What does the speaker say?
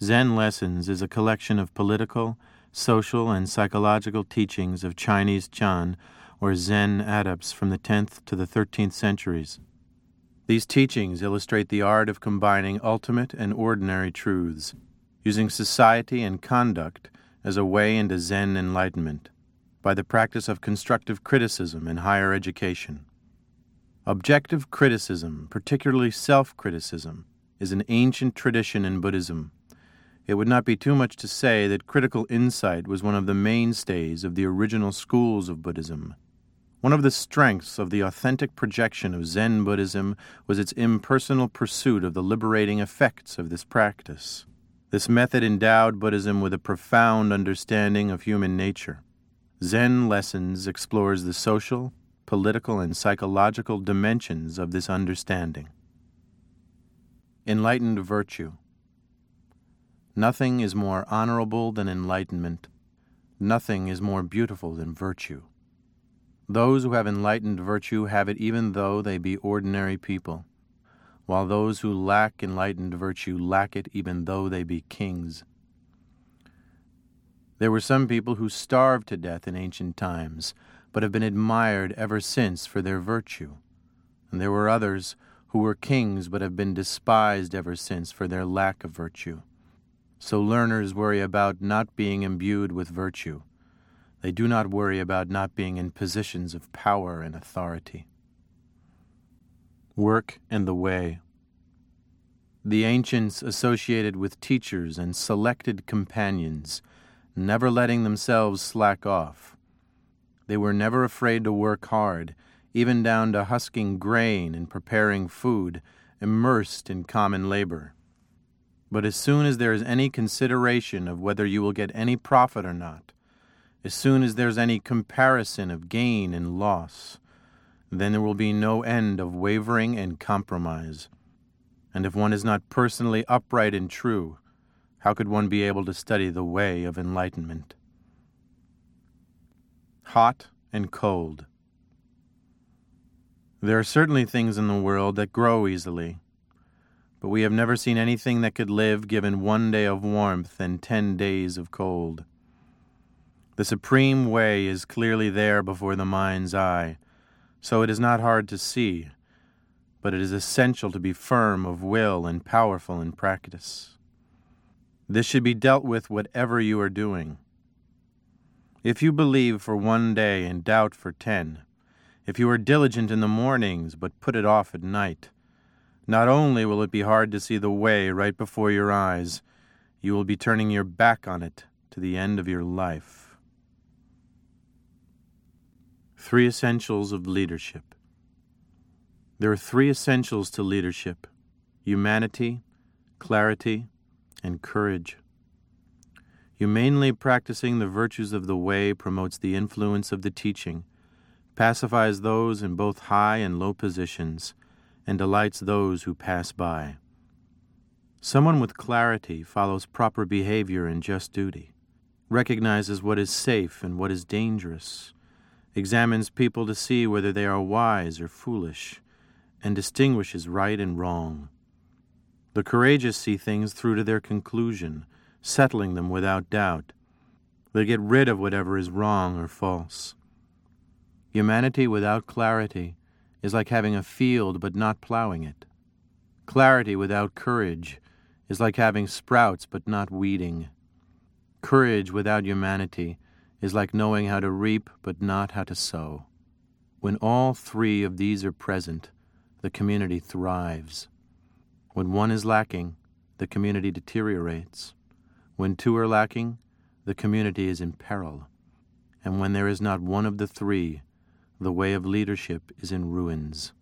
Zen Lessons is a collection of political, social, and psychological teachings of Chinese Chan, or Zen adepts from the 10th to the 13th centuries. These teachings illustrate the art of combining ultimate and ordinary truths, using society and conduct as a way into Zen enlightenment, by the practice of constructive criticism in higher education. Objective criticism, particularly self criticism, is an ancient tradition in Buddhism. It would not be too much to say that critical insight was one of the mainstays of the original schools of Buddhism. One of the strengths of the authentic projection of Zen Buddhism was its impersonal pursuit of the liberating effects of this practice. This method endowed Buddhism with a profound understanding of human nature. Zen Lessons explores the social, political, and psychological dimensions of this understanding. Enlightened Virtue Nothing is more honorable than enlightenment. Nothing is more beautiful than virtue. Those who have enlightened virtue have it even though they be ordinary people, while those who lack enlightened virtue lack it even though they be kings. There were some people who starved to death in ancient times, but have been admired ever since for their virtue. And there were others who were kings but have been despised ever since for their lack of virtue. So learners worry about not being imbued with virtue. They do not worry about not being in positions of power and authority. Work and the Way The ancients associated with teachers and selected companions, never letting themselves slack off. They were never afraid to work hard, even down to husking grain and preparing food, immersed in common labor. But as soon as there is any consideration of whether you will get any profit or not, as soon as there's any comparison of gain and loss, then there will be no end of wavering and compromise. And if one is not personally upright and true, how could one be able to study the way of enlightenment? Hot and cold. There are certainly things in the world that grow easily but we have never seen anything that could live given one day of warmth and ten days of cold. The supreme way is clearly there before the mind's eye, so it is not hard to see, but it is essential to be firm of will and powerful in practice. This should be dealt with whatever you are doing. If you believe for one day and doubt for ten, if you are diligent in the mornings but put it off at night, not only will it be hard to see the way right before your eyes, you will be turning your back on it to the end of your life. Three Essentials of Leadership There are three essentials to leadership humanity, clarity, and courage. Humanely practicing the virtues of the way promotes the influence of the teaching, pacifies those in both high and low positions, and delights those who pass by. Someone with clarity follows proper behavior and just duty, recognizes what is safe and what is dangerous, examines people to see whether they are wise or foolish, and distinguishes right and wrong. The courageous see things through to their conclusion, settling them without doubt. They get rid of whatever is wrong or false. Humanity without clarity is like having a field but not plowing it. Clarity without courage is like having sprouts but not weeding. Courage without humanity is like knowing how to reap but not how to sow. When all three of these are present, the community thrives. When one is lacking, the community deteriorates. When two are lacking, the community is in peril. And when there is not one of the three, the way of leadership is in ruins.